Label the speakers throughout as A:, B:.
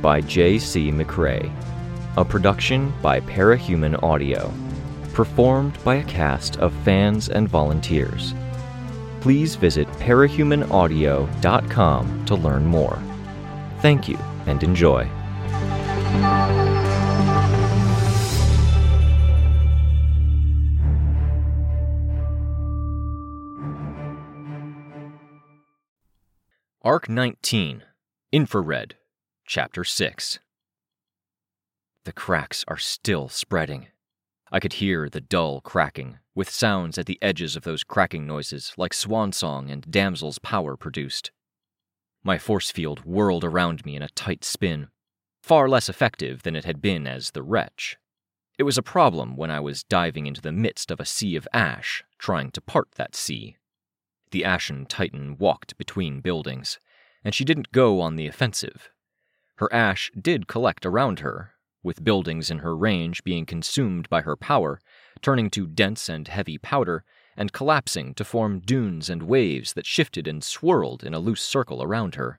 A: by J.C. McCrae. A production by Parahuman Audio. Performed by a cast of fans and volunteers. Please visit parahumanaudio.com to learn more. Thank you and enjoy. Arc 19 Infrared, Chapter 6 The cracks are still spreading. I could hear the dull cracking, with sounds at the edges of those cracking noises like Swansong and damsel's power produced. My force field whirled around me in a tight spin, far less effective than it had been as the wretch. It was a problem when I was diving into the midst of a sea of ash, trying to part that sea. The Ashen Titan walked between buildings, and she didn't go on the offensive. Her ash did collect around her, with buildings in her range being consumed by her power, turning to dense and heavy powder, and collapsing to form dunes and waves that shifted and swirled in a loose circle around her.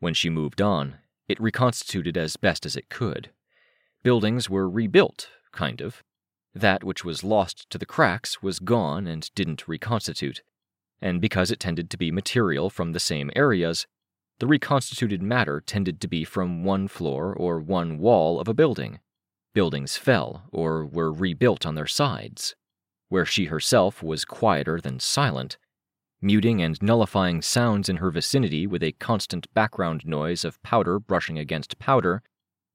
A: When she moved on, it reconstituted as best as it could. Buildings were rebuilt, kind of. That which was lost to the cracks was gone and didn't reconstitute. And because it tended to be material from the same areas, the reconstituted matter tended to be from one floor or one wall of a building. Buildings fell or were rebuilt on their sides, where she herself was quieter than silent, muting and nullifying sounds in her vicinity with a constant background noise of powder brushing against powder,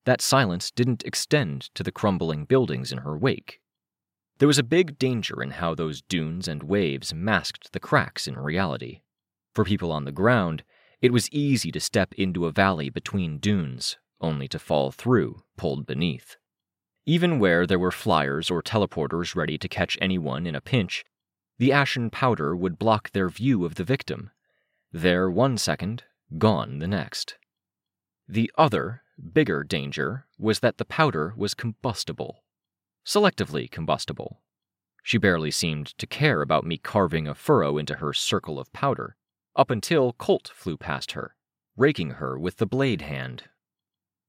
A: that silence didn't extend to the crumbling buildings in her wake. There was a big danger in how those dunes and waves masked the cracks in reality. For people on the ground, it was easy to step into a valley between dunes, only to fall through, pulled beneath. Even where there were flyers or teleporters ready to catch anyone in a pinch, the ashen powder would block their view of the victim. There one second, gone the next. The other, bigger danger was that the powder was combustible. Selectively combustible. She barely seemed to care about me carving a furrow into her circle of powder, up until Colt flew past her, raking her with the blade hand.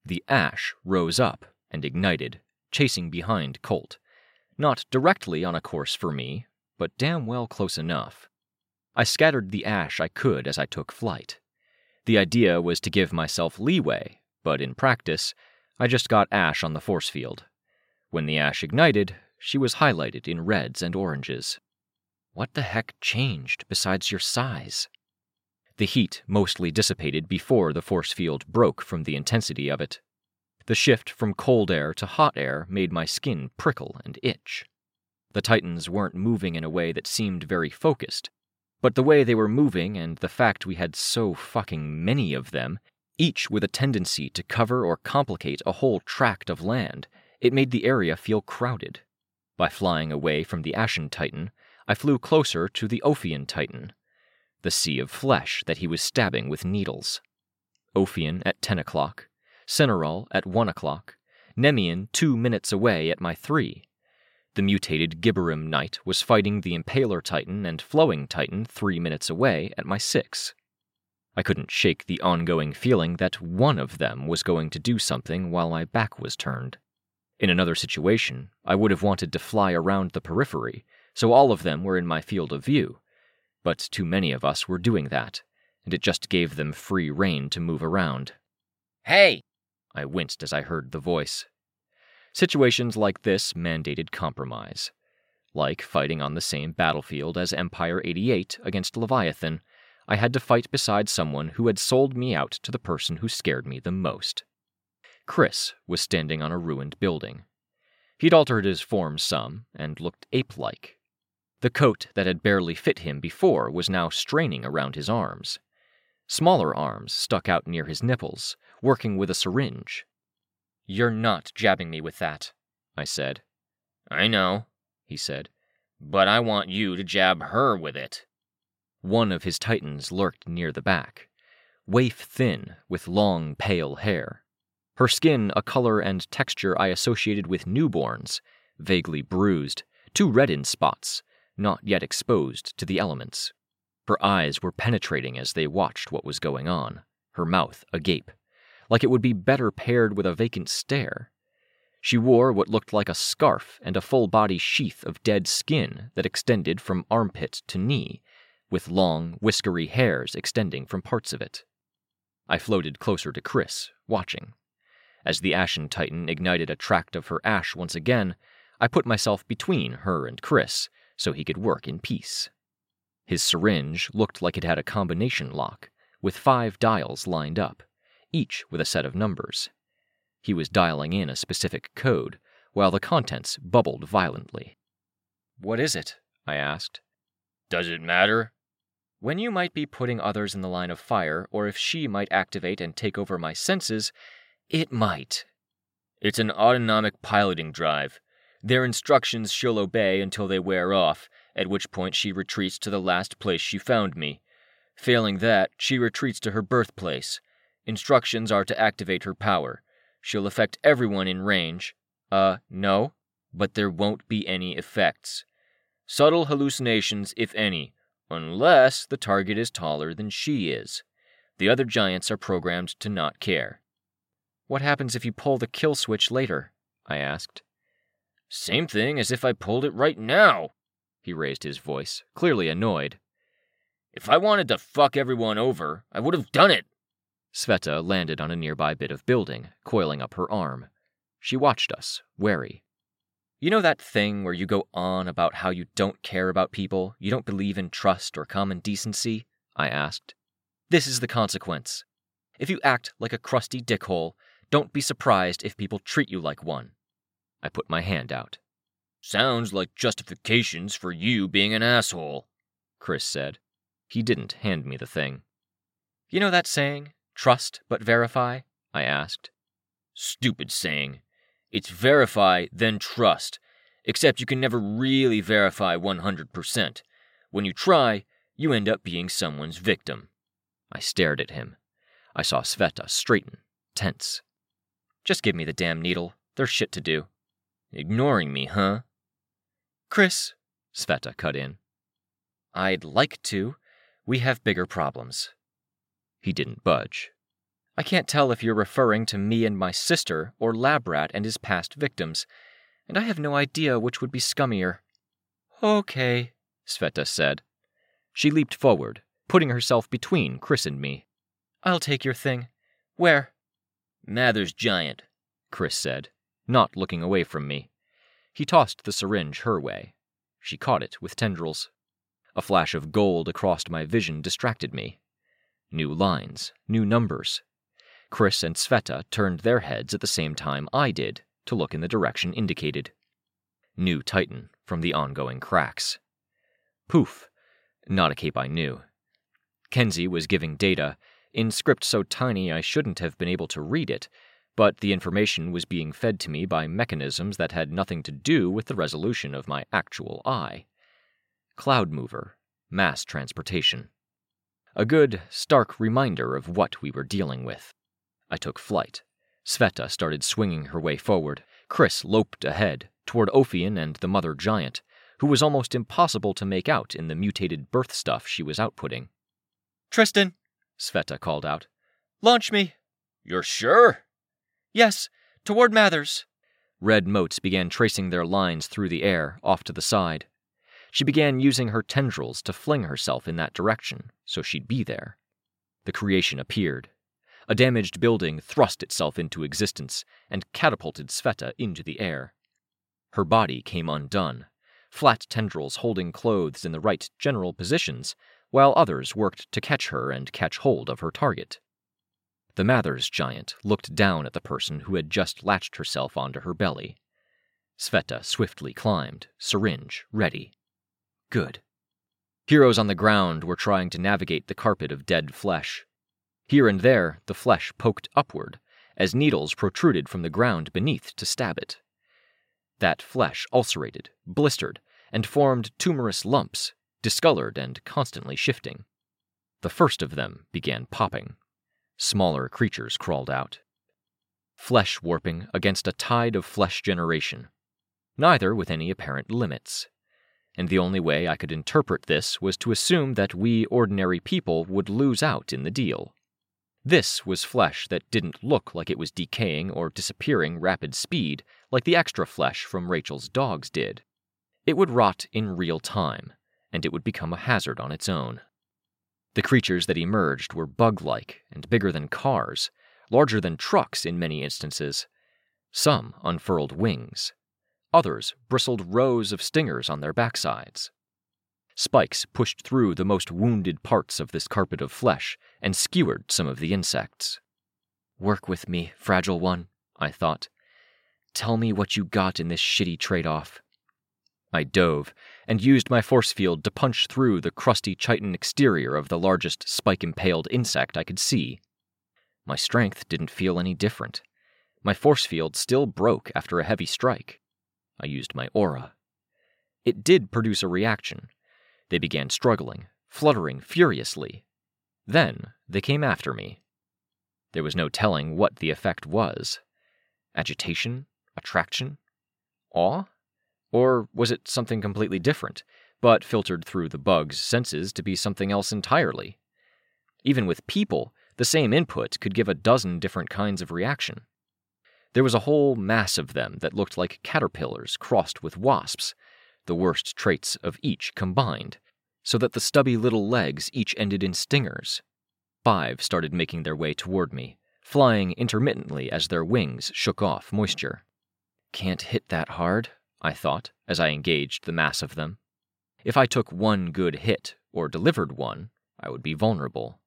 A: The ash rose up and ignited, chasing behind Colt. Not directly on a course for me, but damn well close enough. I scattered the ash I could as I took flight. The idea was to give myself leeway, but in practice, I just got ash on the force field. When the ash ignited, she was highlighted in reds and oranges. What the heck changed besides your size? The heat mostly dissipated before the force field broke from the intensity of it. The shift from cold air to hot air made my skin prickle and itch. The Titans weren't moving in a way that seemed very focused, but the way they were moving and the fact we had so fucking many of them, each with a tendency to cover or complicate a whole tract of land, it made the area feel crowded. By flying away from the Ashen Titan, I flew closer to the Ophion Titan, the sea of flesh that he was stabbing with needles. Ophion at 10 o'clock, Cinereal at 1 o'clock, Nemean two minutes away at my 3. The mutated Gibberim Knight was fighting the Impaler Titan and Flowing Titan three minutes away at my 6. I couldn't shake the ongoing feeling that one of them was going to do something while my back was turned. In another situation, I would have wanted to fly around the periphery, so all of them were in my field of view, but too many of us were doing that, and it just gave them free rein to move around.
B: Hey!
A: I winced as I heard the voice. Situations like this mandated compromise. Like fighting on the same battlefield as Empire 88 against Leviathan, I had to fight beside someone who had sold me out to the person who scared me the most. Chris was standing on a ruined building. He'd altered his form some and looked ape like, the coat that had barely fit him before was now straining around his arms. Smaller arms stuck out near his nipples, working with a syringe. You're not jabbing me with that, I said.
B: I know, he said, but I want you to jab her with it.
A: One of his titans lurked near the back, waif thin, with long, pale hair. Her skin a color and texture I associated with newborns, vaguely bruised, two reddened spots, not yet exposed to the elements. Her eyes were penetrating as they watched what was going on, her mouth agape, like it would be better paired with a vacant stare. She wore what looked like a scarf and a full body sheath of dead skin that extended from armpit to knee, with long, whiskery hairs extending from parts of it. I floated closer to Chris, watching. As the Ashen Titan ignited a tract of her ash once again, I put myself between her and Chris so he could work in peace. His syringe looked like it had a combination lock, with five dials lined up, each with a set of numbers. He was dialing in a specific code, while the contents bubbled violently. What is it? I asked.
B: Does it matter?
A: When you might be putting others in the line of fire, or if she might activate and take over my senses, it might.
B: It's an autonomic piloting drive. Their instructions she'll obey until they wear off, at which point she retreats to the last place she found me. Failing that, she retreats to her birthplace. Instructions are to activate her power. She'll affect everyone in range. Uh, no, but there won't be any effects. Subtle hallucinations, if any, unless the target is taller than she is. The other giants are programmed to not care.
A: What happens if you pull the kill switch later? I asked.
B: Same thing as if I pulled it right now.
A: He raised his voice, clearly annoyed.
B: If I wanted to fuck everyone over, I would have done it.
A: Sveta landed on a nearby bit of building, coiling up her arm. She watched us, wary. You know that thing where you go on about how you don't care about people, you don't believe in trust or common decency? I asked. This is the consequence. If you act like a crusty dickhole, don't be surprised if people treat you like one. I put my hand out.
B: Sounds like justifications for you being an asshole,
A: Chris said. He didn't hand me the thing. You know that saying, trust but verify? I asked.
B: Stupid saying. It's verify, then trust, except you can never really verify 100%. When you try, you end up being someone's victim.
A: I stared at him. I saw Sveta straighten, tense. Just give me the damn needle. There's shit to do.
B: Ignoring me, huh?
A: Chris, Sveta cut in. I'd like to. We have bigger problems. He didn't budge. I can't tell if you're referring to me and my sister or Labrat and his past victims, and I have no idea which would be scummier. Okay, Sveta said. She leaped forward, putting herself between Chris and me. I'll take your thing. Where?
B: Mather's giant,
A: Chris said, not looking away from me. He tossed the syringe her way. She caught it with tendrils. A flash of gold across my vision distracted me. New lines, new numbers. Chris and Sveta turned their heads at the same time I did to look in the direction indicated. New Titan from the ongoing cracks. Poof. Not a cape I knew. Kenzie was giving data, in script so tiny I shouldn't have been able to read it, but the information was being fed to me by mechanisms that had nothing to do with the resolution of my actual eye. Cloud mover, mass transportation. A good, stark reminder of what we were dealing with. I took flight. Sveta started swinging her way forward. Chris loped ahead, toward Ophion and the mother giant, who was almost impossible to make out in the mutated birth stuff she was outputting. Tristan, Sveta called out. Launch me.
B: You're sure?
A: Yes, toward Mathers. Red motes began tracing their lines through the air, off to the side. She began using her tendrils to fling herself in that direction, so she'd be there. The creation appeared. A damaged building thrust itself into existence and catapulted Sveta into the air. Her body came undone, flat tendrils holding clothes in the right general positions, while others worked to catch her and catch hold of her target. The Mathers giant looked down at the person who had just latched herself onto her belly. Sveta swiftly climbed, syringe ready. Good. Heroes on the ground were trying to navigate the carpet of dead flesh. Here and there, the flesh poked upward, as needles protruded from the ground beneath to stab it. That flesh ulcerated, blistered, and formed tumorous lumps, discolored and constantly shifting. The first of them began popping. Smaller creatures crawled out. Flesh warping against a tide of flesh generation, neither with any apparent limits. And the only way I could interpret this was to assume that we ordinary people would lose out in the deal. This was flesh that didn't look like it was decaying or disappearing rapid speed like the extra flesh from Rachel's dogs did. It would rot in real time, and it would become a hazard on its own. The creatures that emerged were bug like and bigger than cars, larger than trucks in many instances. Some unfurled wings. Others bristled rows of stingers on their backsides. Spikes pushed through the most wounded parts of this carpet of flesh and skewered some of the insects. Work with me, fragile one, I thought. Tell me what you got in this shitty trade off. I dove and used my force field to punch through the crusty chitin exterior of the largest spike impaled insect I could see. My strength didn't feel any different. My force field still broke after a heavy strike. I used my aura. It did produce a reaction. They began struggling, fluttering furiously. Then they came after me. There was no telling what the effect was agitation, attraction, awe? Or was it something completely different, but filtered through the bug's senses to be something else entirely? Even with people, the same input could give a dozen different kinds of reaction. There was a whole mass of them that looked like caterpillars crossed with wasps, the worst traits of each combined, so that the stubby little legs each ended in stingers. Five started making their way toward me, flying intermittently as their wings shook off moisture. Can't hit that hard, I thought, as I engaged the mass of them. If I took one good hit, or delivered one, I would be vulnerable.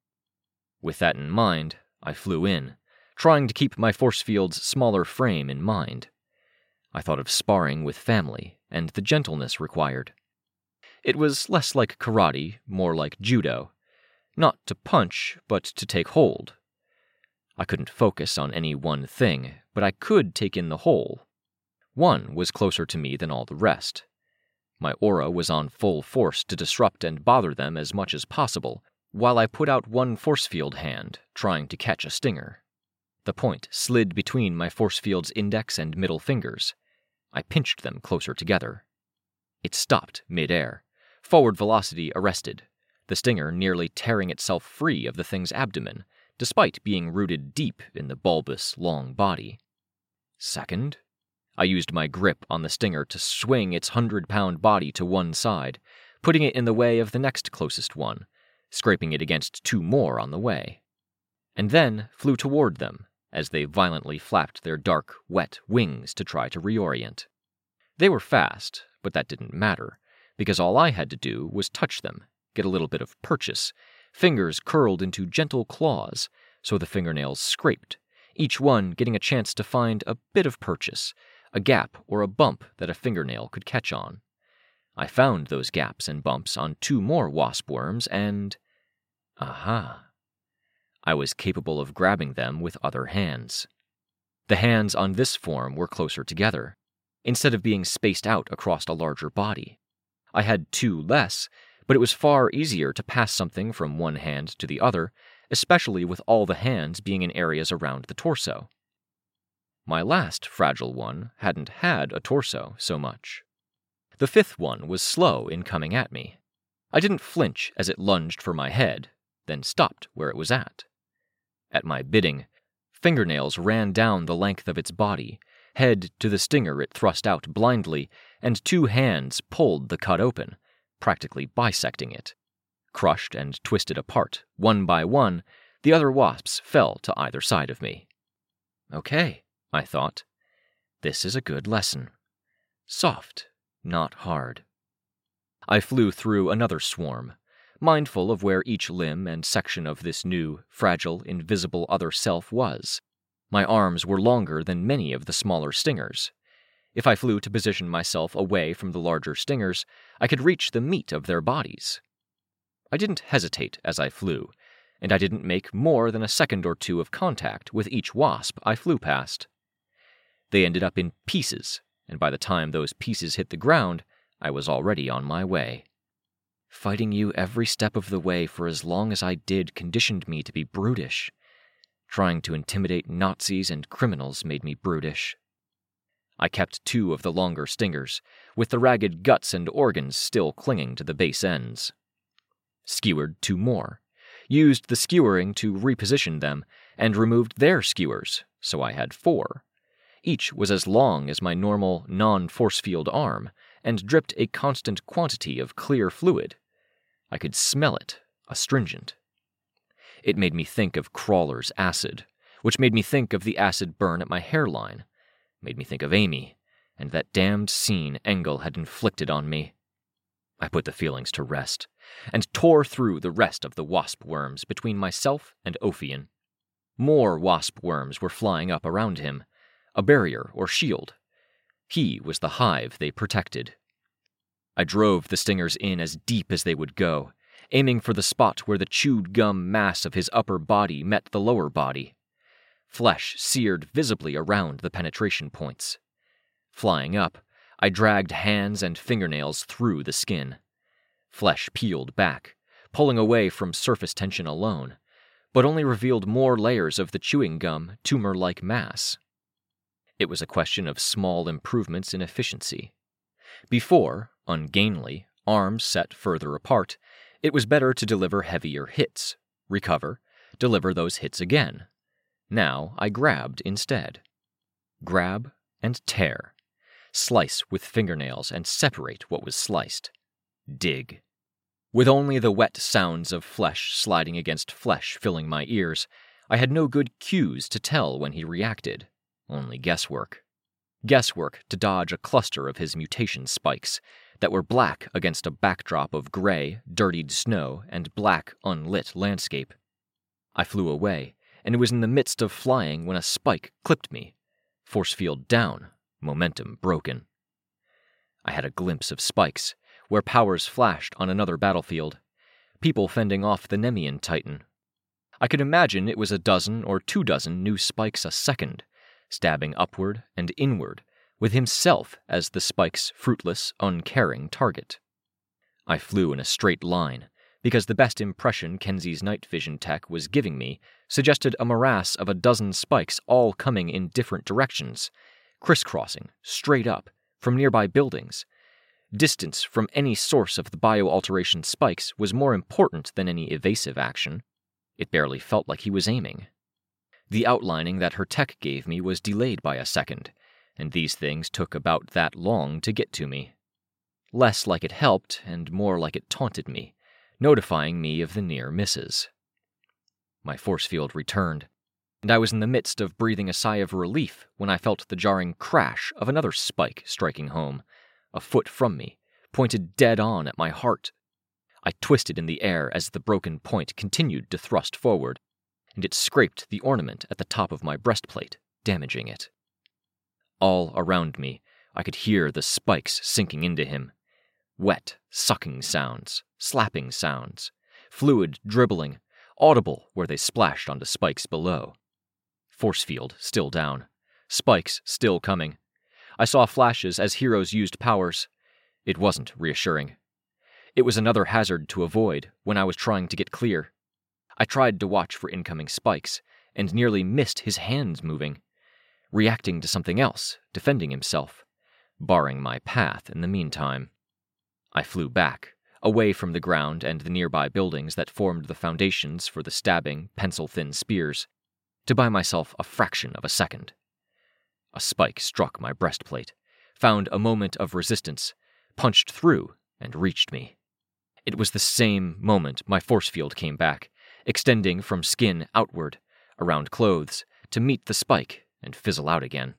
A: With that in mind, I flew in, trying to keep my force field's smaller frame in mind. I thought of sparring with family and the gentleness required. It was less like karate, more like judo. Not to punch, but to take hold. I couldn't focus on any one thing, but I could take in the whole, one was closer to me than all the rest. My aura was on full force to disrupt and bother them as much as possible, while I put out one force field hand, trying to catch a stinger. The point slid between my force field's index and middle fingers. I pinched them closer together. It stopped midair. Forward velocity arrested, the stinger nearly tearing itself free of the thing's abdomen, despite being rooted deep in the bulbous, long body. Second, I used my grip on the stinger to swing its hundred pound body to one side, putting it in the way of the next closest one, scraping it against two more on the way. And then flew toward them as they violently flapped their dark, wet wings to try to reorient. They were fast, but that didn't matter, because all I had to do was touch them, get a little bit of purchase, fingers curled into gentle claws, so the fingernails scraped, each one getting a chance to find a bit of purchase, a gap or a bump that a fingernail could catch on. I found those gaps and bumps on two more wasp worms, and. Aha! I was capable of grabbing them with other hands. The hands on this form were closer together, instead of being spaced out across a larger body. I had two less, but it was far easier to pass something from one hand to the other, especially with all the hands being in areas around the torso. My last fragile one hadn't had a torso so much. The fifth one was slow in coming at me. I didn't flinch as it lunged for my head, then stopped where it was at. At my bidding, fingernails ran down the length of its body, head to the stinger it thrust out blindly, and two hands pulled the cut open, practically bisecting it. Crushed and twisted apart, one by one, the other wasps fell to either side of me. Okay, I thought. This is a good lesson. Soft, not hard. I flew through another swarm, mindful of where each limb and section of this new, fragile, invisible other self was. My arms were longer than many of the smaller stingers. If I flew to position myself away from the larger stingers, I could reach the meat of their bodies. I didn't hesitate as I flew, and I didn't make more than a second or two of contact with each wasp I flew past. They ended up in pieces, and by the time those pieces hit the ground, I was already on my way. Fighting you every step of the way for as long as I did conditioned me to be brutish. Trying to intimidate Nazis and criminals made me brutish. I kept two of the longer stingers, with the ragged guts and organs still clinging to the base ends. Skewered two more, used the skewering to reposition them, and removed their skewers, so I had four. Each was as long as my normal, non force field arm, and dripped a constant quantity of clear fluid. I could smell it, astringent. It made me think of Crawler's acid, which made me think of the acid burn at my hairline, made me think of Amy, and that damned scene Engel had inflicted on me. I put the feelings to rest, and tore through the rest of the wasp worms between myself and Ophion. More wasp worms were flying up around him, a barrier or shield. He was the hive they protected. I drove the stingers in as deep as they would go, aiming for the spot where the chewed gum mass of his upper body met the lower body. Flesh seared visibly around the penetration points. Flying up, I dragged hands and fingernails through the skin. Flesh peeled back, pulling away from surface tension alone, but only revealed more layers of the chewing gum tumor like mass. It was a question of small improvements in efficiency. Before, ungainly, arms set further apart, it was better to deliver heavier hits, recover, deliver those hits again. Now I grabbed instead. Grab and tear. Slice with fingernails and separate what was sliced. Dig. With only the wet sounds of flesh sliding against flesh filling my ears, I had no good cues to tell when he reacted, only guesswork. Guesswork to dodge a cluster of his mutation spikes that were black against a backdrop of gray, dirtied snow and black, unlit landscape. I flew away, and was in the midst of flying when a spike clipped me. Force field down, momentum broken. I had a glimpse of spikes, where powers flashed on another battlefield. People fending off the Nemean Titan. I could imagine it was a dozen or two dozen new spikes a second, stabbing upward and inward, with himself as the spike's fruitless, uncaring target. I flew in a straight line, because the best impression Kenzie's night vision tech was giving me suggested a morass of a dozen spikes all coming in different directions, crisscrossing, straight up, from nearby buildings. Distance from any source of the bioalteration spikes was more important than any evasive action. It barely felt like he was aiming. The outlining that her tech gave me was delayed by a second, and these things took about that long to get to me. Less like it helped, and more like it taunted me, notifying me of the near misses. My force field returned, and I was in the midst of breathing a sigh of relief when I felt the jarring crash of another spike striking home, a foot from me, pointed dead on at my heart. I twisted in the air as the broken point continued to thrust forward, and it scraped the ornament at the top of my breastplate, damaging it. All around me, I could hear the spikes sinking into him. Wet, sucking sounds, slapping sounds, fluid dribbling, audible where they splashed onto spikes below. Force field still down, spikes still coming. I saw flashes as heroes used powers. It wasn't reassuring. It was another hazard to avoid when I was trying to get clear. I tried to watch for incoming spikes, and nearly missed his hands moving, reacting to something else, defending himself, barring my path in the meantime. I flew back, away from the ground and the nearby buildings that formed the foundations for the stabbing, pencil thin spears, to buy myself a fraction of a second. A spike struck my breastplate, found a moment of resistance, punched through, and reached me. It was the same moment my force field came back, extending from skin outward, around clothes, to meet the spike and fizzle out again.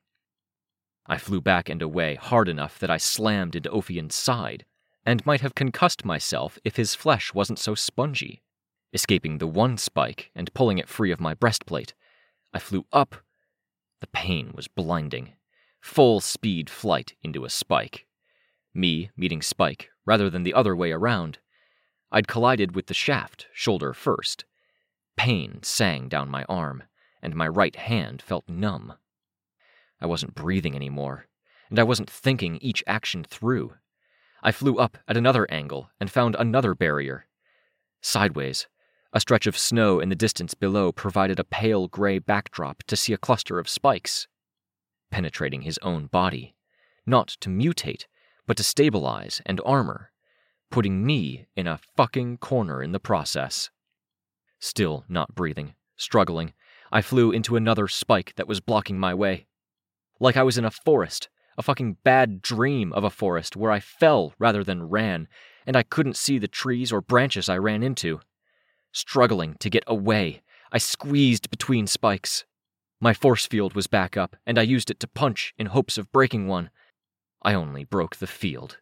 A: I flew back and away hard enough that I slammed into Ophion's side, and might have concussed myself if his flesh wasn't so spongy. Escaping the one spike and pulling it free of my breastplate, I flew up. The pain was blinding. Full speed flight into a spike. Me meeting Spike rather than the other way around. I'd collided with the shaft, shoulder first, Pain sang down my arm, and my right hand felt numb. I wasn't breathing anymore, and I wasn't thinking each action through. I flew up at another angle and found another barrier. Sideways, a stretch of snow in the distance below provided a pale gray backdrop to see a cluster of spikes. Penetrating his own body, not to mutate, but to stabilize and armor, putting me in a fucking corner in the process. Still not breathing, struggling, I flew into another spike that was blocking my way. Like I was in a forest, a fucking bad dream of a forest where I fell rather than ran, and I couldn't see the trees or branches I ran into. Struggling to get away, I squeezed between spikes. My force field was back up, and I used it to punch in hopes of breaking one. I only broke the field.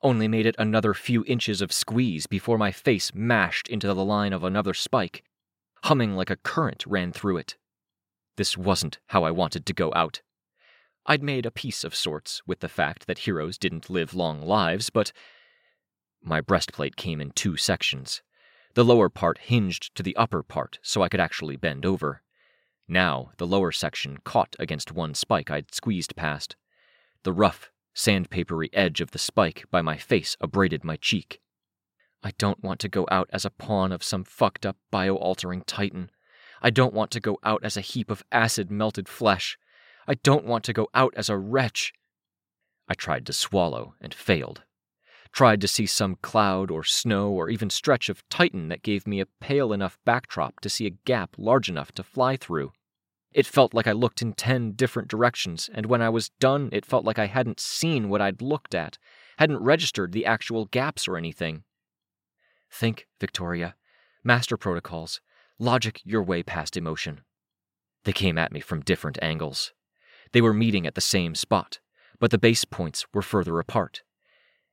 A: Only made it another few inches of squeeze before my face mashed into the line of another spike. Humming like a current ran through it. This wasn't how I wanted to go out. I'd made a peace of sorts with the fact that heroes didn't live long lives, but my breastplate came in two sections. The lower part hinged to the upper part so I could actually bend over. Now, the lower section caught against one spike I'd squeezed past. The rough, sandpapery edge of the spike by my face abraded my cheek. I don't want to go out as a pawn of some fucked up bio altering titan. I don't want to go out as a heap of acid melted flesh. I don't want to go out as a wretch. I tried to swallow and failed tried to see some cloud or snow or even stretch of Titan that gave me a pale enough backdrop to see a gap large enough to fly through. It felt like I looked in ten different directions, and when I was done, it felt like I hadn't seen what I'd looked at, hadn't registered the actual gaps or anything. Think, Victoria. Master protocols. Logic your way past emotion. They came at me from different angles. They were meeting at the same spot, but the base points were further apart.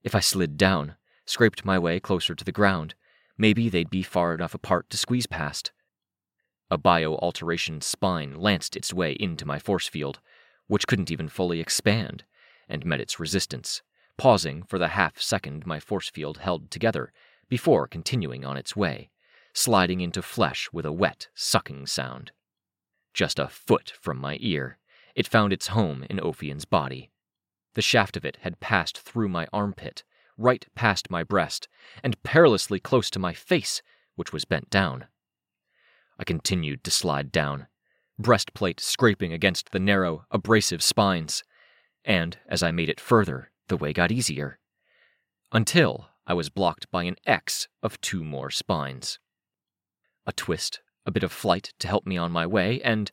A: If I slid down, scraped my way closer to the ground, maybe they'd be far enough apart to squeeze past. A bio alteration spine lanced its way into my force field, which couldn't even fully expand, and met its resistance, pausing for the half second my force field held together before continuing on its way, sliding into flesh with a wet, sucking sound. Just a foot from my ear, it found its home in Ophion's body, the shaft of it had passed through my armpit, right past my breast, and perilously close to my face, which was bent down. I continued to slide down, breastplate scraping against the narrow, abrasive spines, and as I made it further, the way got easier. Until I was blocked by an X of two more spines. A twist, a bit of flight to help me on my way, and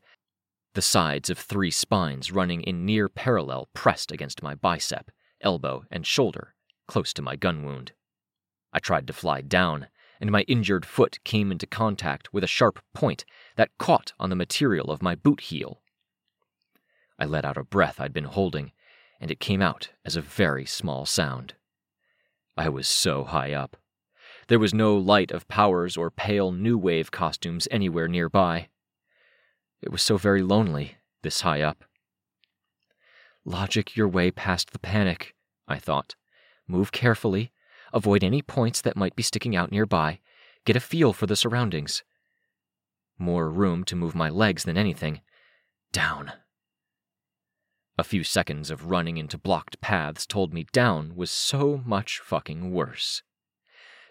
A: the sides of three spines running in near parallel pressed against my bicep, elbow, and shoulder, close to my gun wound. I tried to fly down, and my injured foot came into contact with a sharp point that caught on the material of my boot heel. I let out a breath I'd been holding, and it came out as a very small sound. I was so high up. There was no light of powers or pale new wave costumes anywhere nearby. It was so very lonely, this high up. Logic your way past the panic, I thought. Move carefully, avoid any points that might be sticking out nearby, get a feel for the surroundings. More room to move my legs than anything. Down. A few seconds of running into blocked paths told me down was so much fucking worse.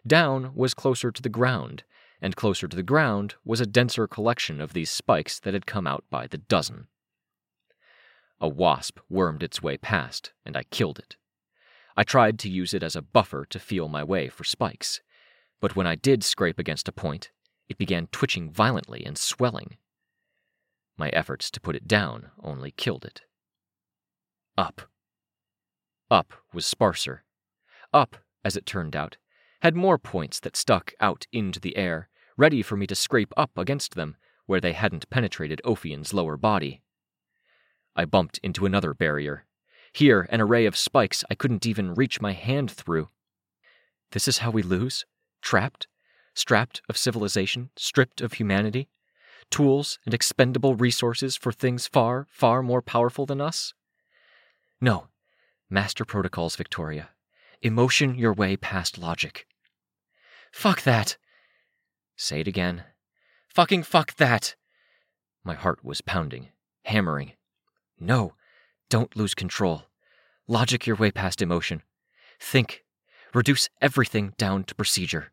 A: Down was closer to the ground, and closer to the ground was a denser collection of these spikes that had come out by the dozen. A wasp wormed its way past, and I killed it. I tried to use it as a buffer to feel my way for spikes, but when I did scrape against a point, it began twitching violently and swelling. My efforts to put it down only killed it. Up. Up was sparser. Up, as it turned out, had more points that stuck out into the air, ready for me to scrape up against them where they hadn't penetrated Ophion's lower body. I bumped into another barrier. Here, an array of spikes I couldn't even reach my hand through. This is how we lose? Trapped? Strapped of civilization? Stripped of humanity? Tools and expendable resources for things far, far more powerful than us? No. Master protocols, Victoria. Emotion your way past logic. Fuck that! Say it again. Fucking fuck that! My heart was pounding, hammering. No, don't lose control. Logic your way past emotion. Think. Reduce everything down to procedure.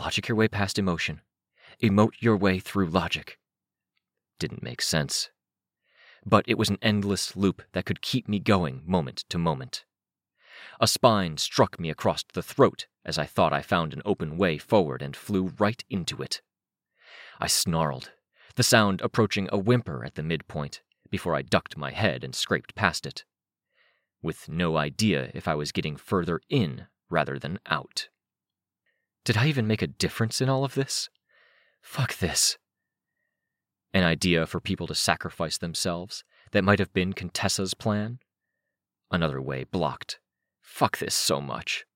A: Logic your way past emotion. Emote your way through logic. Didn't make sense. But it was an endless loop that could keep me going moment to moment. A spine struck me across the throat as I thought I found an open way forward and flew right into it. I snarled, the sound approaching a whimper at the midpoint, before I ducked my head and scraped past it, with no idea if I was getting further in rather than out. Did I even make a difference in all of this? Fuck this. An idea for people to sacrifice themselves that might have been Contessa's plan? Another way blocked. Fuck this so much.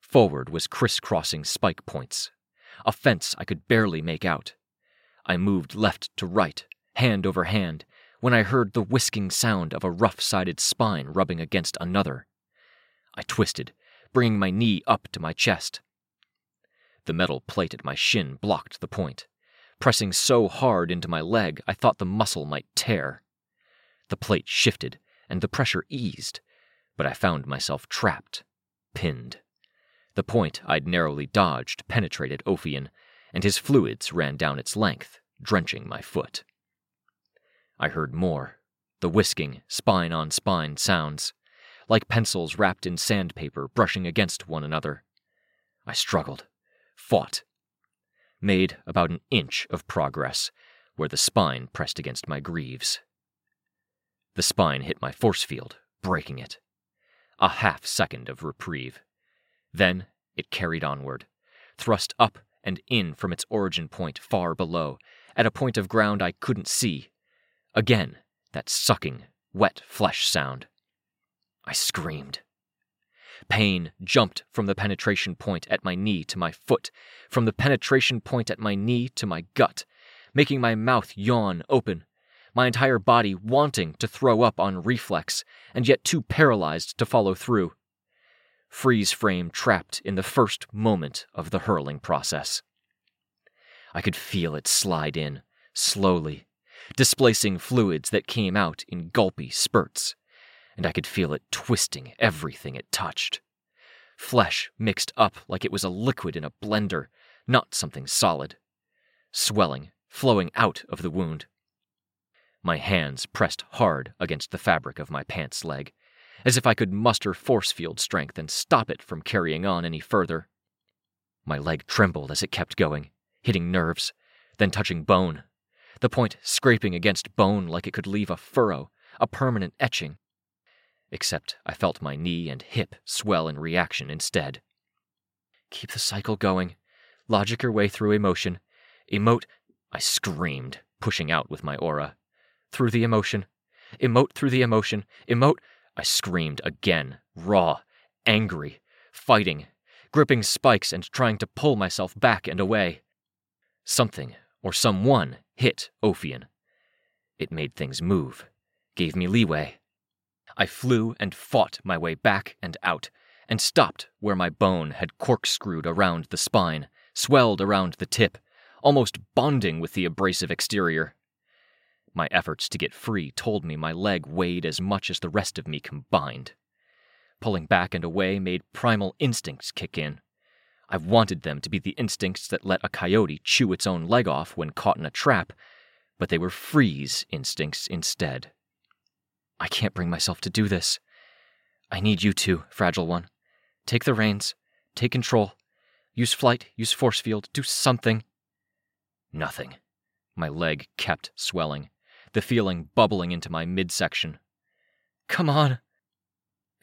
A: Forward was crisscrossing spike points, a fence I could barely make out. I moved left to right, hand over hand, when I heard the whisking sound of a rough sided spine rubbing against another. I twisted, bringing my knee up to my chest. The metal plate at my shin blocked the point, pressing so hard into my leg I thought the muscle might tear. The plate shifted, and the pressure eased, but I found myself trapped, pinned. The point I'd narrowly dodged penetrated Ophion, and his fluids ran down its length, drenching my foot. I heard more the whisking, spine on spine sounds, like pencils wrapped in sandpaper brushing against one another. I struggled, fought, made about an inch of progress where the spine pressed against my greaves. The spine hit my force field, breaking it. A half second of reprieve. Then it carried onward, thrust up and in from its origin point far below, at a point of ground I couldn't see, Again, that sucking, wet flesh sound. I screamed. Pain jumped from the penetration point at my knee to my foot, from the penetration point at my knee to my gut, making my mouth yawn open, my entire body wanting to throw up on reflex, and yet too paralyzed to follow through. Freeze frame trapped in the first moment of the hurling process. I could feel it slide in, slowly, displacing fluids that came out in gulpy spurts, and I could feel it twisting everything it touched. Flesh mixed up like it was a liquid in a blender, not something solid. Swelling, flowing out of the wound. My hands pressed hard against the fabric of my pants leg, as if I could muster force field strength and stop it from carrying on any further. My leg trembled as it kept going, hitting nerves, then touching bone, the point scraping against bone like it could leave a furrow, a permanent etching. Except I felt my knee and hip swell in reaction instead. Keep the cycle going. Logic your way through emotion. Emote, I screamed, pushing out with my aura. Through the emotion. Emote through the emotion. Emote, I screamed again, raw, angry, fighting, gripping spikes and trying to pull myself back and away. Something, or someone, hit Ophion. It made things move, gave me leeway. I flew and fought my way back and out, and stopped where my bone had corkscrewed around the spine, swelled around the tip, almost bonding with the abrasive exterior. My efforts to get free told me my leg weighed as much as the rest of me combined. Pulling back and away made primal instincts kick in. I wanted them to be the instincts that let a coyote chew its own leg off when caught in a trap, but they were freeze instincts instead. I can't bring myself to do this. I need you to, Fragile One. Take the reins, take control, use flight, use force field, do something. Nothing. My leg kept swelling, the feeling bubbling into my midsection. Come on.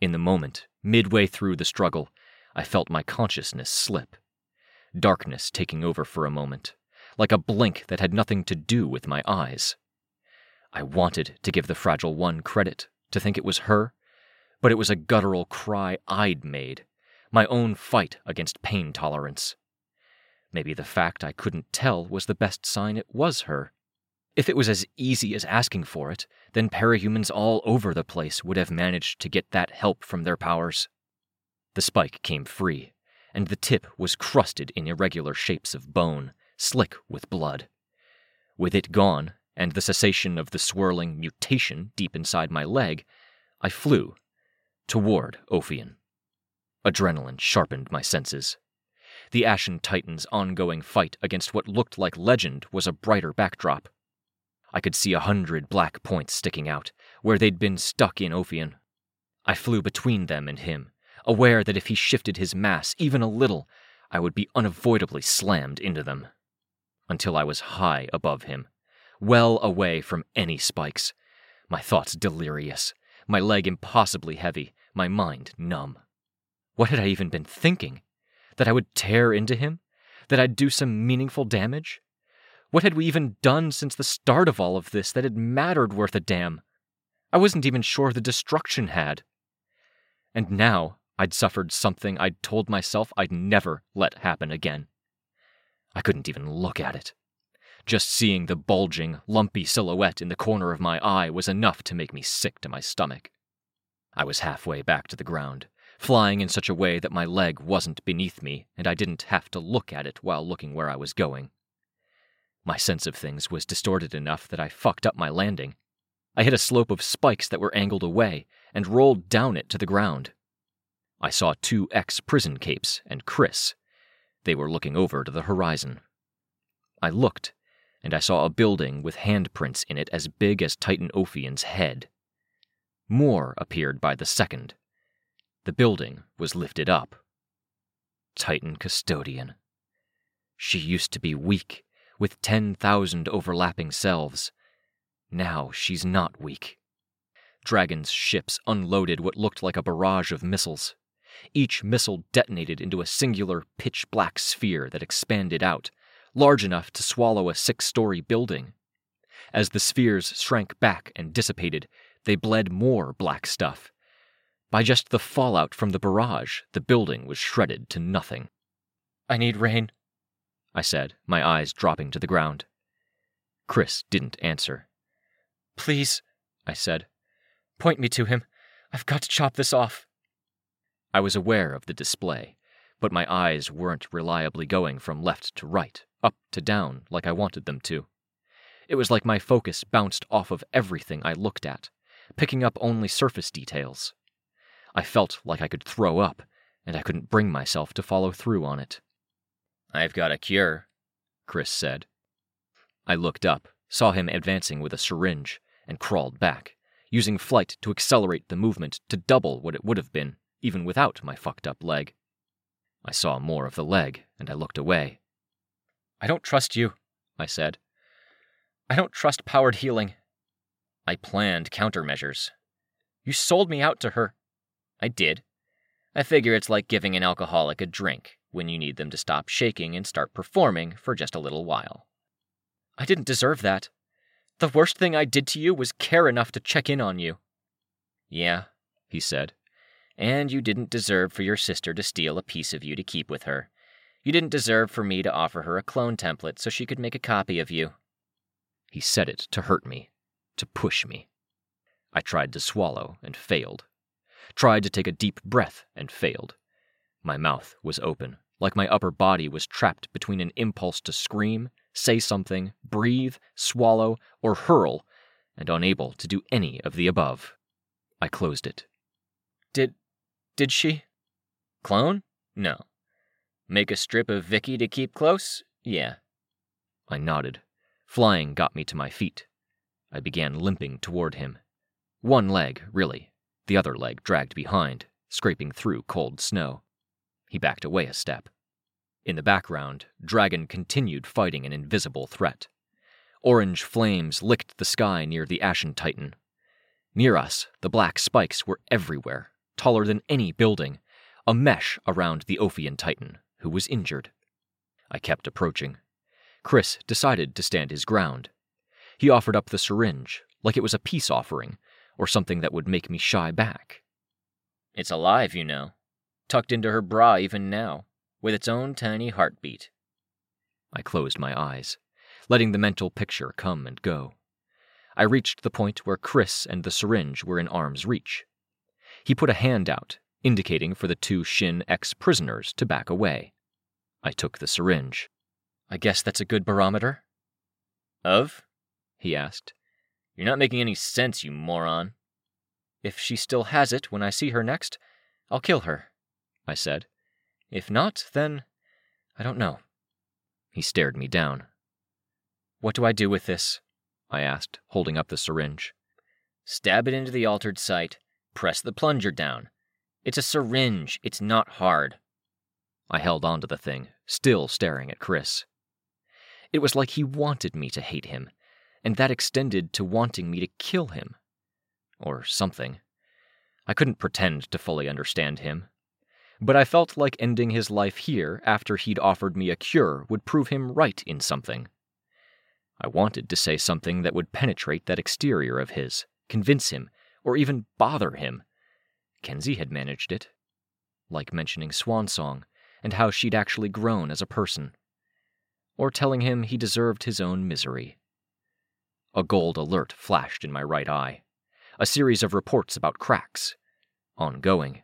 A: In the moment, midway through the struggle, I felt my consciousness slip. Darkness taking over for a moment, like a blink that had nothing to do with my eyes. I wanted to give the Fragile One credit, to think it was her, but it was a guttural cry I'd made, my own fight against pain tolerance. Maybe the fact I couldn't tell was the best sign it was her. If it was as easy as asking for it, then parahumans all over the place would have managed to get that help from their powers. The spike came free, and the tip was crusted in irregular shapes of bone, slick with blood. With it gone, and the cessation of the swirling mutation deep inside my leg, I flew toward Ophion. Adrenaline sharpened my senses. The Ashen Titan's ongoing fight against what looked like legend was a brighter backdrop. I could see a hundred black points sticking out, where they'd been stuck in Ophion. I flew between them and him, aware that if he shifted his mass even a little, I would be unavoidably slammed into them. until I was high above him, well away from any spikes. My thoughts delirious, my leg impossibly heavy, my mind numb. What had I even been thinking? That I would tear into him? That I'd do some meaningful damage? What had we even done since the start of all of this that had mattered worth a damn? I wasn't even sure the destruction had. And now I'd suffered something I'd told myself I'd never let happen again. I couldn't even look at it. Just seeing the bulging, lumpy silhouette in the corner of my eye was enough to make me sick to my stomach. I was halfway back to the ground, flying in such a way that my leg wasn't beneath me and I didn't have to look at it while looking where I was going. My sense of things was distorted enough that I fucked up my landing. I hit a slope of spikes that were angled away and rolled down it to the ground. I saw two ex prison capes and Chris. They were looking over to the horizon. I looked and I saw a building with handprints in it as big as Titan Ophion's head. More appeared by the second. The building was lifted up. Titan Custodian. She used to be weak, with 10,000 overlapping selves. Now she's not weak. Dragon's ships unloaded what looked like a barrage of missiles. Each missile detonated into a singular pitch black sphere that expanded out, large enough to swallow a six story building. As the spheres shrank back and dissipated, they bled more black stuff. By just the fallout from the barrage, the building was shredded to nothing. I need rain, I said, my eyes dropping to the ground. Chris didn't answer. Please, I said. Point me to him. I've got to chop this off. I was aware of the display, but my eyes weren't reliably going from left to right, up to down, like I wanted them to. It was like my focus bounced off of everything I looked at, picking up only surface details. I felt like I could throw up, and I couldn't bring myself to follow through on it.
B: I've got a cure, Chris said.
A: I looked up, saw him advancing with a syringe, and crawled back, using flight to accelerate the movement to double what it would have been, even without my fucked up leg. I saw more of the leg, and I looked away. I don't trust you, I said. I don't trust powered healing. I planned countermeasures. You sold me out to her.
B: I did. I figure it's like giving an alcoholic a drink when you need them to stop shaking and start performing for just a little while.
A: I didn't deserve that. The worst thing I did to you was care enough to check in on you.
B: Yeah, he said. And you didn't deserve for your sister to steal a piece of you to keep with her. You didn't deserve for me to offer her a clone template so she could make a copy of you.
A: He said it to hurt me, to push me. I tried to swallow and failed. Tried to take a deep breath and failed. My mouth was open, like my upper body was trapped between an impulse to scream, say something, breathe, swallow, or hurl, and unable to do any of the above. I closed it.
B: Did. Did she? Clone? No. Make a strip of Vicky to keep close? Yeah.
A: I nodded. Flying got me to my feet. I began limping toward him. One leg, really. The other leg dragged behind, scraping through cold snow. He backed away a step. In the background, Dragon continued fighting an invisible threat. Orange flames licked the sky near the Ashen Titan. Near us, the black spikes were everywhere, taller than any building, a mesh around the Ophion Titan, who was injured. I kept approaching. Chris decided to stand his ground. He offered up the syringe, like it was a peace offering, or something that would make me shy back.
B: It's alive, you know, tucked into her bra even now, with its own tiny heartbeat.
A: I closed my eyes, letting the mental picture come and go. I reached the point where Chris and the syringe were in arm's reach. He put a hand out, indicating for the two Shin ex prisoners to back away. I took the syringe. I guess that's a good barometer?
B: Of? he asked. You're not making any sense, you moron.
A: If she still has it when I see her next, I'll kill her, I said. If not, then I don't know. He stared me down. What do I do with this? I asked, holding up the syringe.
B: Stab it into the altered site. Press the plunger down. It's a syringe. It's not hard.
A: I held onto the thing, still staring at Chris. It was like he wanted me to hate him, and that extended to wanting me to kill him. Or something. I couldn't pretend to fully understand him. But I felt like ending his life here after he'd offered me a cure would prove him right in something. I wanted to say something that would penetrate that exterior of his, convince him, or even bother him. Kenzie had managed it. Like mentioning Swansong and how she'd actually grown as a person. Or telling him he deserved his own misery. A gold alert flashed in my right eye. A series of reports about cracks. Ongoing.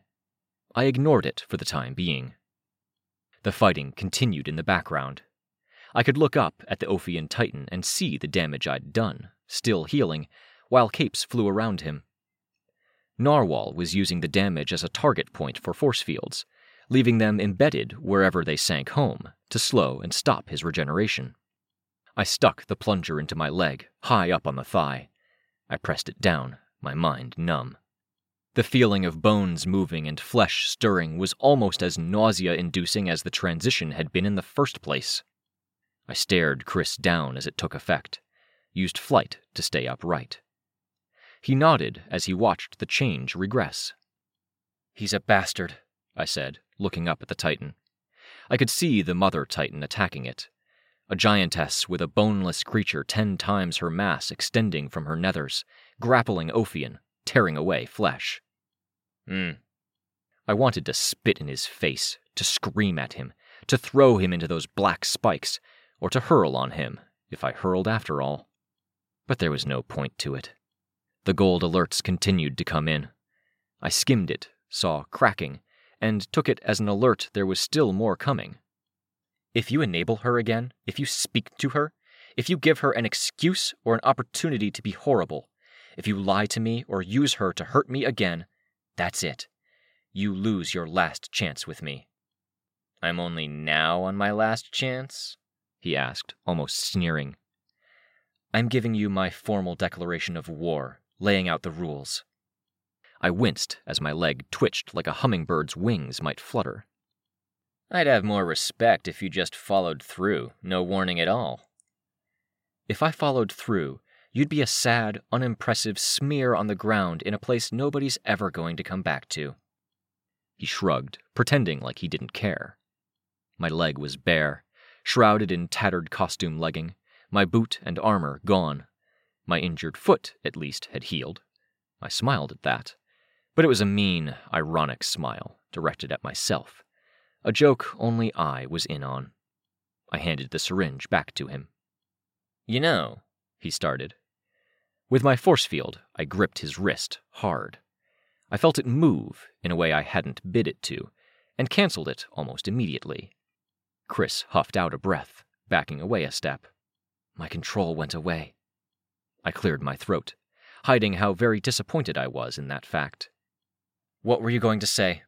A: I ignored it for the time being. The fighting continued in the background. I could look up at the Ophion Titan and see the damage I'd done, still healing, while capes flew around him. Narwhal was using the damage as a target point for force fields, leaving them embedded wherever they sank home to slow and stop his regeneration. I stuck the plunger into my leg, high up on the thigh. I pressed it down, my mind numb. The feeling of bones moving and flesh stirring was almost as nausea inducing as the transition had been in the first place. I stared Chris down as it took effect, used flight to stay upright. He nodded as he watched the change regress. He's a bastard, I said, looking up at the Titan. I could see the mother Titan attacking it, a giantess with a boneless creature ten times her mass extending from her nethers, grappling Ophion, tearing away flesh. Hmm. I wanted to spit in his face, to scream at him, to throw him into those black spikes, or to hurl on him, if I hurled after all. But there was no point to it. The gold alerts continued to come in. I skimmed it, saw cracking, and took it as an alert there was still more coming. If you enable her again, if you speak to her, if you give her an excuse or an opportunity to be horrible, if you lie to me or use her to hurt me again, that's it. You lose your last chance with me. I'm only now on my last chance? he asked, almost sneering. I'm giving you my formal declaration of war, laying out the rules. I winced as my leg twitched like a hummingbird's wings might flutter. I'd have more respect if you just followed through, no warning at all. If I followed through, you'd be a sad, unimpressive smear on the ground in a place nobody's ever going to come back to. He shrugged, pretending like he didn't care. My leg was bare, shrouded in tattered costume legging, my boot and armor gone. My injured foot, at least, had healed. I smiled at that, but it was a mean, ironic smile directed at myself a joke only I was in on. I handed the syringe back to him. You know, he started. With my force field, I gripped his wrist hard. I felt it move in a way I hadn't bid it to, and canceled it almost immediately. Chris huffed out a breath, backing away a step. My control went away. I cleared my throat, hiding how very disappointed I was in that fact. What were you going to say?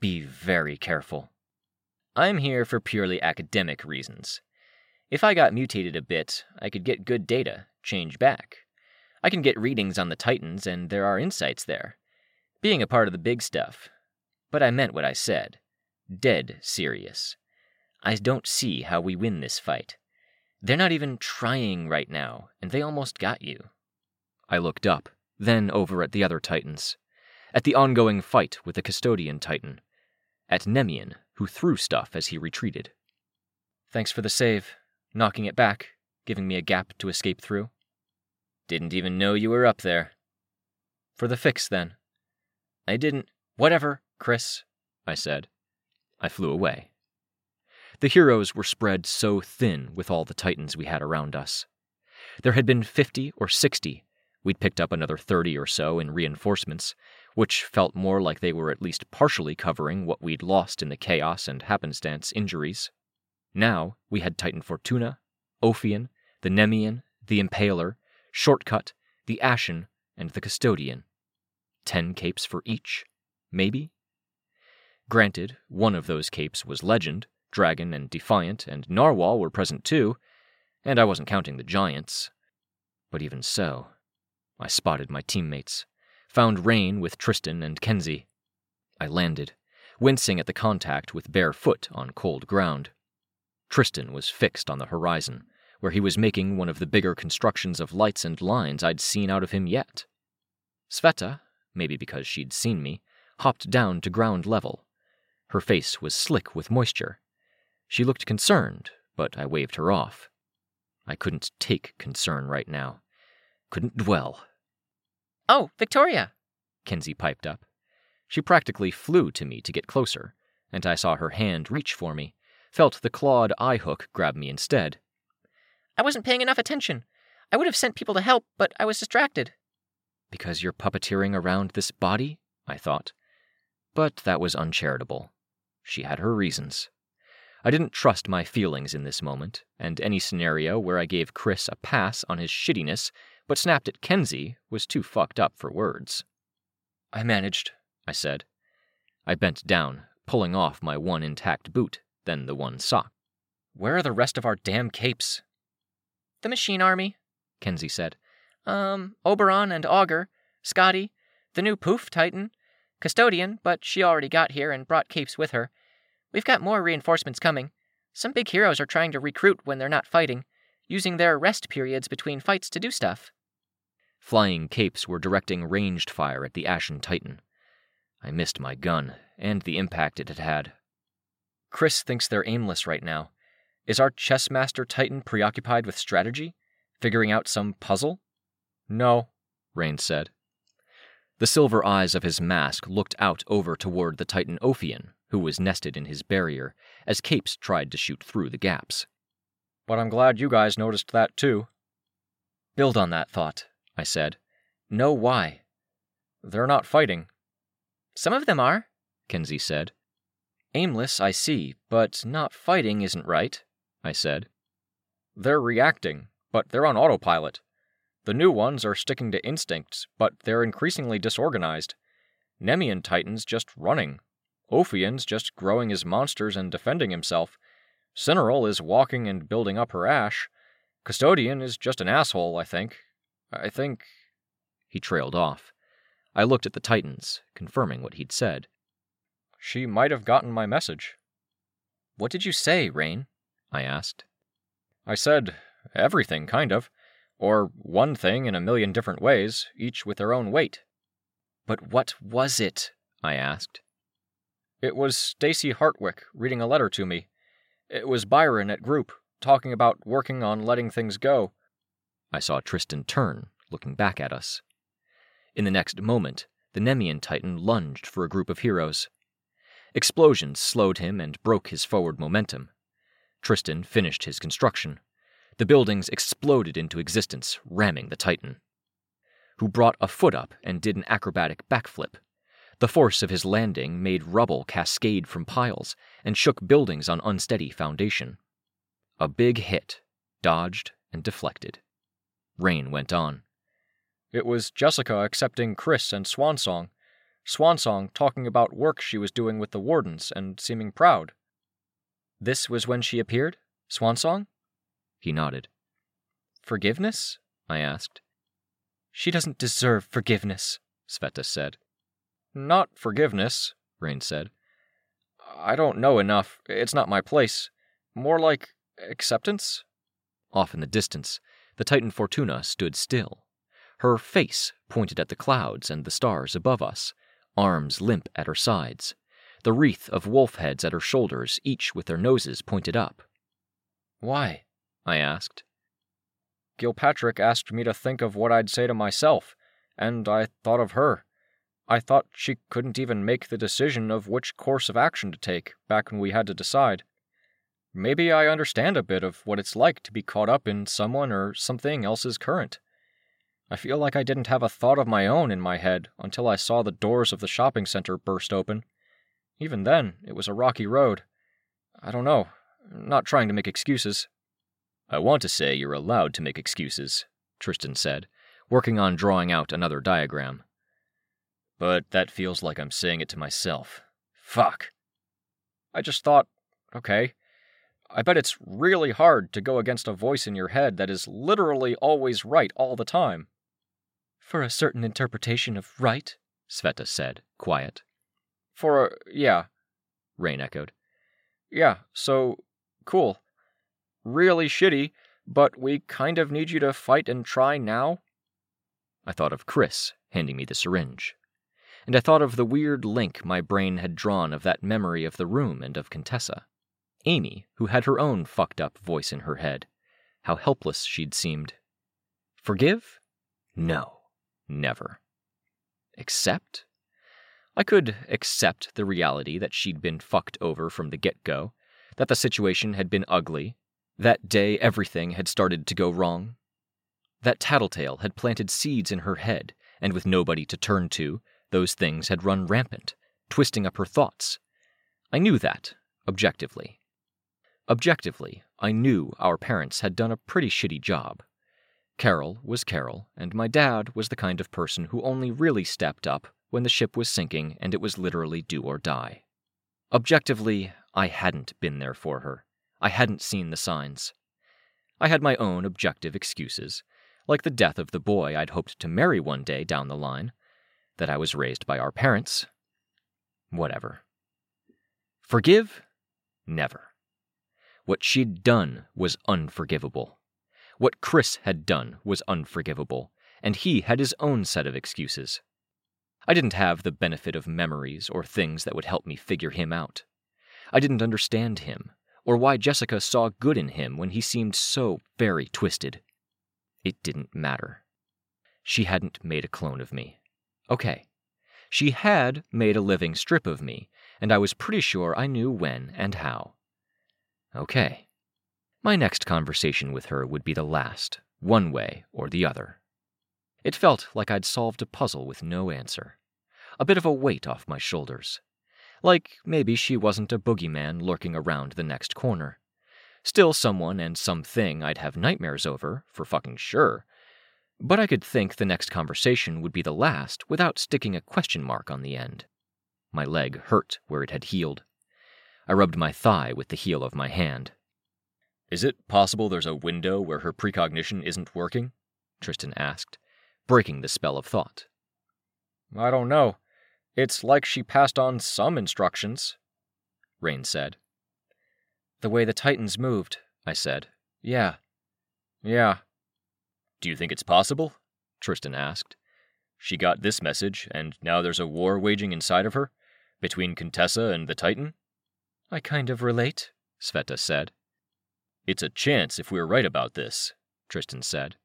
A: Be very careful. I'm here for purely academic reasons. If I got mutated a bit, I could get good data, change back. I can get readings on the Titans, and there are insights there. Being a part of the big stuff. But I meant what I said. Dead serious. I don't see how we win this fight. They're not even trying right now, and they almost got you. I looked up, then over at the other Titans. At the ongoing fight with the custodian Titan. At Nemean, who threw stuff as he retreated. Thanks for the save, knocking it back, giving me a gap to escape through. Didn't even know you were up there. For the fix, then. I didn't. Whatever, Chris, I said. I flew away. The heroes were spread so thin with all the titans we had around us. There had been fifty or sixty. We'd picked up another thirty or so in reinforcements, which felt more like they were at least partially covering what we'd lost in the chaos and happenstance injuries. Now we had Titan Fortuna, Ophion, the Nemean, the Impaler, Shortcut, the Ashen, and the Custodian. Ten capes for each, maybe? Granted, one of those capes was Legend, Dragon and Defiant, and Narwhal were present too, and I wasn't counting the giants. But even so, I spotted my teammates found Rain with Tristan and Kenzie. I landed, wincing at the contact with bare foot on cold ground. Tristan was fixed on the horizon, where he was making one of the bigger constructions of lights and lines I'd seen out of him yet. Sveta, maybe because she'd seen me, hopped down to ground level. Her face was slick with moisture. She looked concerned, but I waved her off. I couldn't take concern right now. Couldn't dwell.
C: Oh, Victoria!
A: Kenzie piped up. She practically flew to me to get closer, and I saw her hand reach for me, felt the clawed eye hook grab me instead.
C: I wasn't paying enough attention. I would have sent people to help, but I was distracted.
A: Because you're puppeteering around this body? I thought. But that was uncharitable. She had her reasons. I didn't trust my feelings in this moment, and any scenario where I gave Chris a pass on his shittiness but snapped at Kenzie was too fucked up for words. I managed, I said. I bent down, pulling off my one intact boot, then the one sock. Where are the rest of our damn capes?
C: The machine army,
A: Kenzie said.
C: Um, Oberon and Augur, Scotty, the new Poof Titan, Custodian, but she already got here and brought capes with her. We've got more reinforcements coming. Some big heroes are trying to recruit when they're not fighting, using their rest periods between fights to do stuff.
A: Flying capes were directing ranged fire at the Ashen Titan. I missed my gun, and the impact it had had. Chris thinks they're aimless right now. Is our chessmaster Titan preoccupied with strategy? Figuring out some puzzle? No, Rain said. The silver eyes of his mask looked out over toward the Titan Ophion, who was nested in his barrier, as Capes tried to shoot through the gaps. But I'm glad you guys noticed that too. Build on that thought, I said. Know why. They're not fighting.
C: Some of them are,
A: Kenzie said. Aimless, I see, but not fighting isn't right, I said. They're reacting, but they're on autopilot. The new ones are sticking to instincts, but they're increasingly disorganized. Nemean Titan's just running. Ophion's just growing his monsters and defending himself. Cinereal is walking and building up her ash. Custodian is just an asshole, I think. I think. He trailed off. I looked at the Titans, confirming what he'd said. She might have gotten my message. What did you say, Rain? I asked. I said everything, kind of. Or one thing in a million different ways, each with their own weight. But what was it? I asked. It was Stacy Hartwick reading a letter to me. It was Byron at group, talking about working on letting things go. I saw Tristan turn, looking back at us. In the next moment, the Nemean Titan lunged for a group of heroes. Explosions slowed him and broke his forward momentum. Tristan finished his construction. The buildings exploded into existence, ramming the Titan, who brought a foot up and did an acrobatic backflip. The force of his landing made rubble cascade from piles and shook buildings on unsteady foundation. A big hit, dodged and deflected. Rain went on. It was Jessica accepting Chris and Swansong. Swansong talking about work she was doing with the wardens and seeming proud. This was when she appeared? Swansong? He nodded. Forgiveness? I asked. She doesn't deserve forgiveness, Sveta said. Not forgiveness, Rain said. I don't know enough. It's not my place. More like acceptance? Off in the distance, the Titan Fortuna stood still. Her face pointed at the clouds and the stars above us, arms limp at her sides, the wreath of wolf heads at her shoulders, each with their noses pointed up. Why? I asked. Gilpatrick asked me to think of what I'd say to myself, and I thought of her. I thought she couldn't even make the decision of which course of action to take back when we had to decide. Maybe I understand a bit of what it's like to be caught up in someone or something else's current. I feel like I didn't have a thought of my own in my head until I saw the doors of the shopping center burst open. Even then, it was a rocky road. I don't know. Not trying to make excuses. I want to say you're allowed to make excuses, Tristan said, working on drawing out another diagram. But that feels like I'm saying it to myself. Fuck. I just thought, okay, I bet it's really hard to go against a voice in your head that is literally always right all the time. For a certain interpretation of right, Sveta said, quiet. For a, yeah, Rain echoed. Yeah, so, cool. Really shitty,
B: but we kind of need you to fight and try now.
A: I thought of Chris handing me the syringe. And I thought of the weird link my brain had drawn of that memory of the room and of Contessa. Amy, who had her own fucked up voice in her head. How helpless she'd seemed. Forgive? No, never. Accept? I could accept the reality that she'd been fucked over from the get go, that the situation had been ugly, that day everything had started to go wrong. That Tattletale had planted seeds in her head, and with nobody to turn to, those things had run rampant, twisting up her thoughts. I knew that, objectively. Objectively, I knew our parents had done a pretty shitty job. Carol was Carol, and my dad was the kind of person who only really stepped up when the ship was sinking and it was literally do or die. Objectively, I hadn't been there for her. I hadn't seen the signs. I had my own objective excuses, like the death of the boy I'd hoped to marry one day down the line, that I was raised by our parents. Whatever. Forgive? Never. What she'd done was unforgivable. What Chris had done was unforgivable, and he had his own set of excuses. I didn't have the benefit of memories or things that would help me figure him out. I didn't understand him, or why Jessica saw good in him when he seemed so very twisted. It didn't matter. She hadn't made a clone of me. Okay. She had made a living strip of me, and I was pretty sure I knew when and how. Okay. My next conversation with her would be the last, one way or the other. It felt like I'd solved a puzzle with no answer. A bit of a weight off my shoulders. Like maybe she wasn't a boogeyman lurking around the next corner. Still someone and something I'd have nightmares over, for fucking sure. But I could think the next conversation would be the last without sticking a question mark on the end. My leg hurt where it had healed. I rubbed my thigh with the heel of my hand.
B: Is it possible there's a window where her precognition isn't working? Tristan asked breaking the spell of thought. I don't know. It's like she passed on some instructions, Rain said.
C: The way the Titans moved, I said. Yeah.
B: Yeah. Do you think it's possible? Tristan asked. She got this message, and now there's a war waging inside of her? Between Contessa and the Titan?
C: I kind of relate, Sveta said.
B: It's a chance if we're right about this, Tristan said.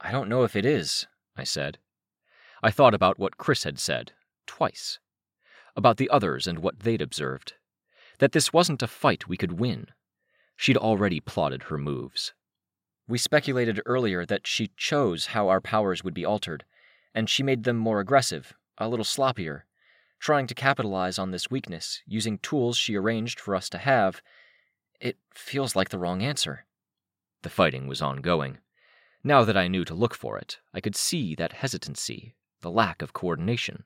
C: I don't know if it is, I said.
A: I thought about what Chris had said, twice. About the others and what they'd observed. That this wasn't a fight we could win. She'd already plotted her moves.
C: We speculated earlier that she chose how our powers would be altered, and she made them more aggressive, a little sloppier, trying to capitalize on this weakness, using tools she arranged for us to have. It feels like the wrong answer.
A: The fighting was ongoing. Now that I knew to look for it, I could see that hesitancy, the lack of coordination.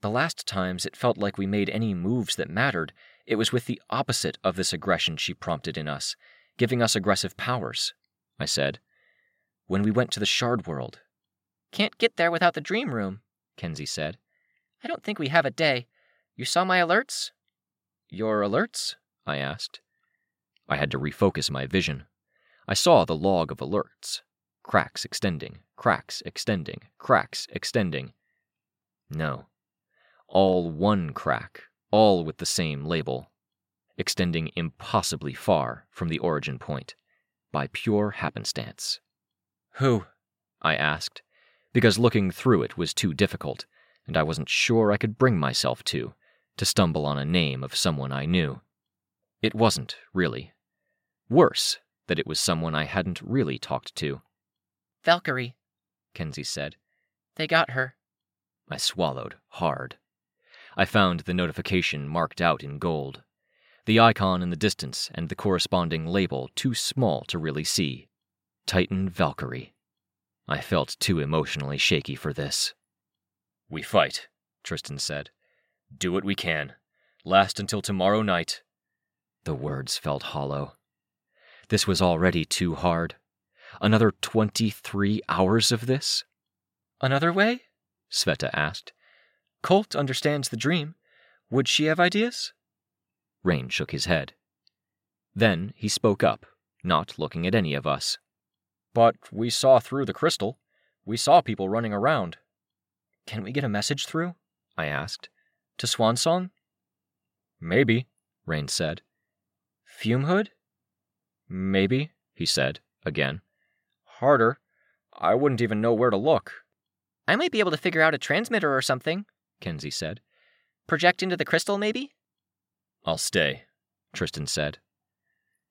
C: The last times it felt like we made any moves that mattered, it was with the opposite of this aggression she prompted in us, giving us aggressive powers, I said. When we went to the Shard World. Can't get there without the dream room, Kenzie said. I don't think we have a day. You saw my alerts?
A: Your alerts? I asked. I had to refocus my vision. I saw the log of alerts cracks extending, cracks extending, cracks extending. No. All one crack, all with the same label, extending impossibly far from the origin point, by pure happenstance.
C: Who?
A: I asked, because looking through it was too difficult, and I wasn't sure I could bring myself to, to stumble on a name of someone I knew. It wasn't, really. Worse, that it was someone I hadn't really talked to.
C: Valkyrie, Kenzie said. They got her.
A: I swallowed hard. I found the notification marked out in gold. The icon in the distance and the corresponding label too small to really see. Titan Valkyrie. I felt too emotionally shaky for this.
B: We fight, Tristan said. Do what we can. Last until tomorrow night.
A: The words felt hollow. This was already too hard. Another 23 hours of this?
C: Another way? Sveta asked. Colt understands the dream. Would she have ideas?
A: Rain shook his head. Then he spoke up, not looking at any of us.
B: But we saw through the crystal. We saw people running around.
A: Can we get a message through? I asked. To Swansong?
B: Maybe,
A: Rain said.
C: Fumehood?
B: Maybe, he said, again.
A: Harder. I wouldn't even know where to look.
C: I might be able to figure out a transmitter or something, Kenzie said. Project into the crystal, maybe?
A: I'll stay, Tristan said.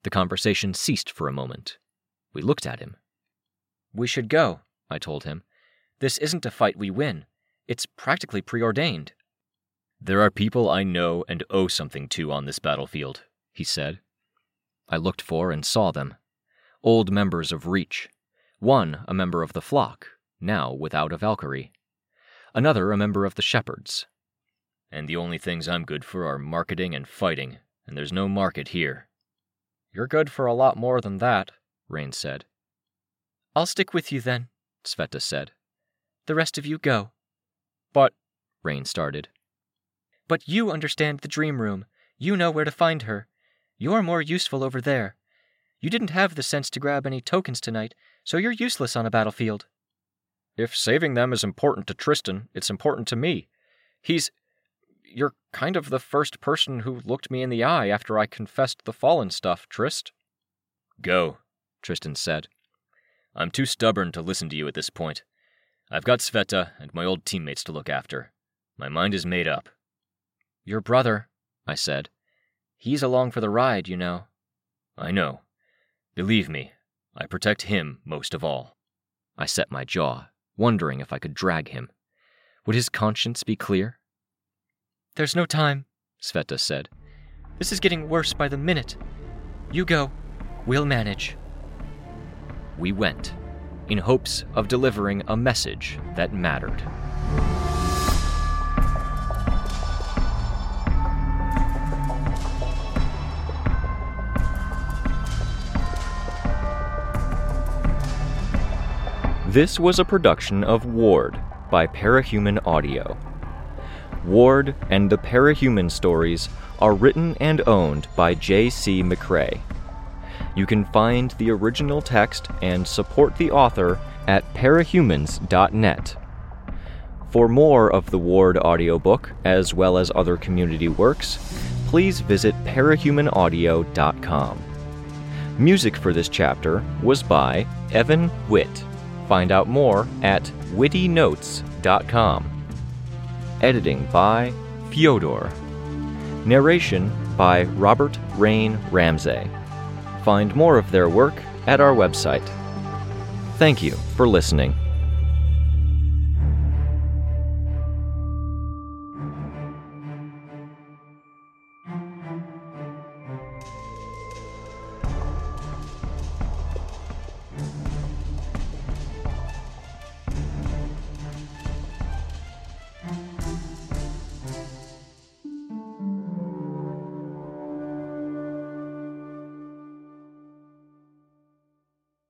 A: The conversation ceased for a moment. We looked at him.
C: We should go,
A: I told him. This isn't a fight we win. It's practically preordained. There are people I know and owe something to on this battlefield, he said. I looked for and saw them. Old members of Reach. One a member of the flock, now without a Valkyrie. Another a member of the Shepherds. And the only things I'm good for are marketing and fighting, and there's no market here.
B: You're good for a lot more than that, Rain said.
C: I'll stick with you then,
A: Sveta said.
C: The rest of you go.
B: But,
A: Rain started.
C: But you understand the dream room. You know where to find her. You're more useful over there. You didn't have the sense to grab any tokens tonight, so you're useless on a battlefield.
B: If saving them is important to Tristan, it's important to me. He's. You're kind of the first person who looked me in the eye after I confessed the fallen stuff, Trist.
A: Go, Tristan said. I'm too stubborn to listen to you at this point. I've got Sveta and my old teammates to look after. My mind is made up.
C: Your brother, I said. He's along for the ride, you know.
A: I know. Believe me, I protect him most of all. I set my jaw, wondering if I could drag him. Would his conscience be clear?
C: There's no time,
A: Sveta said.
C: This is getting worse by the minute. You go. We'll manage.
A: We went, in hopes of delivering a message that mattered. This was a production of Ward by Parahuman Audio. Ward and the Parahuman stories are written and owned by J.C. McCrae. You can find the original text and support the author at parahumans.net. For more of the Ward audiobook, as well as other community works, please visit parahumanaudio.com. Music for this chapter was by Evan Witt. Find out more at wittynotes.com. Editing by Fyodor. Narration by Robert Rain Ramsey. Find more of their work at our website. Thank you for listening.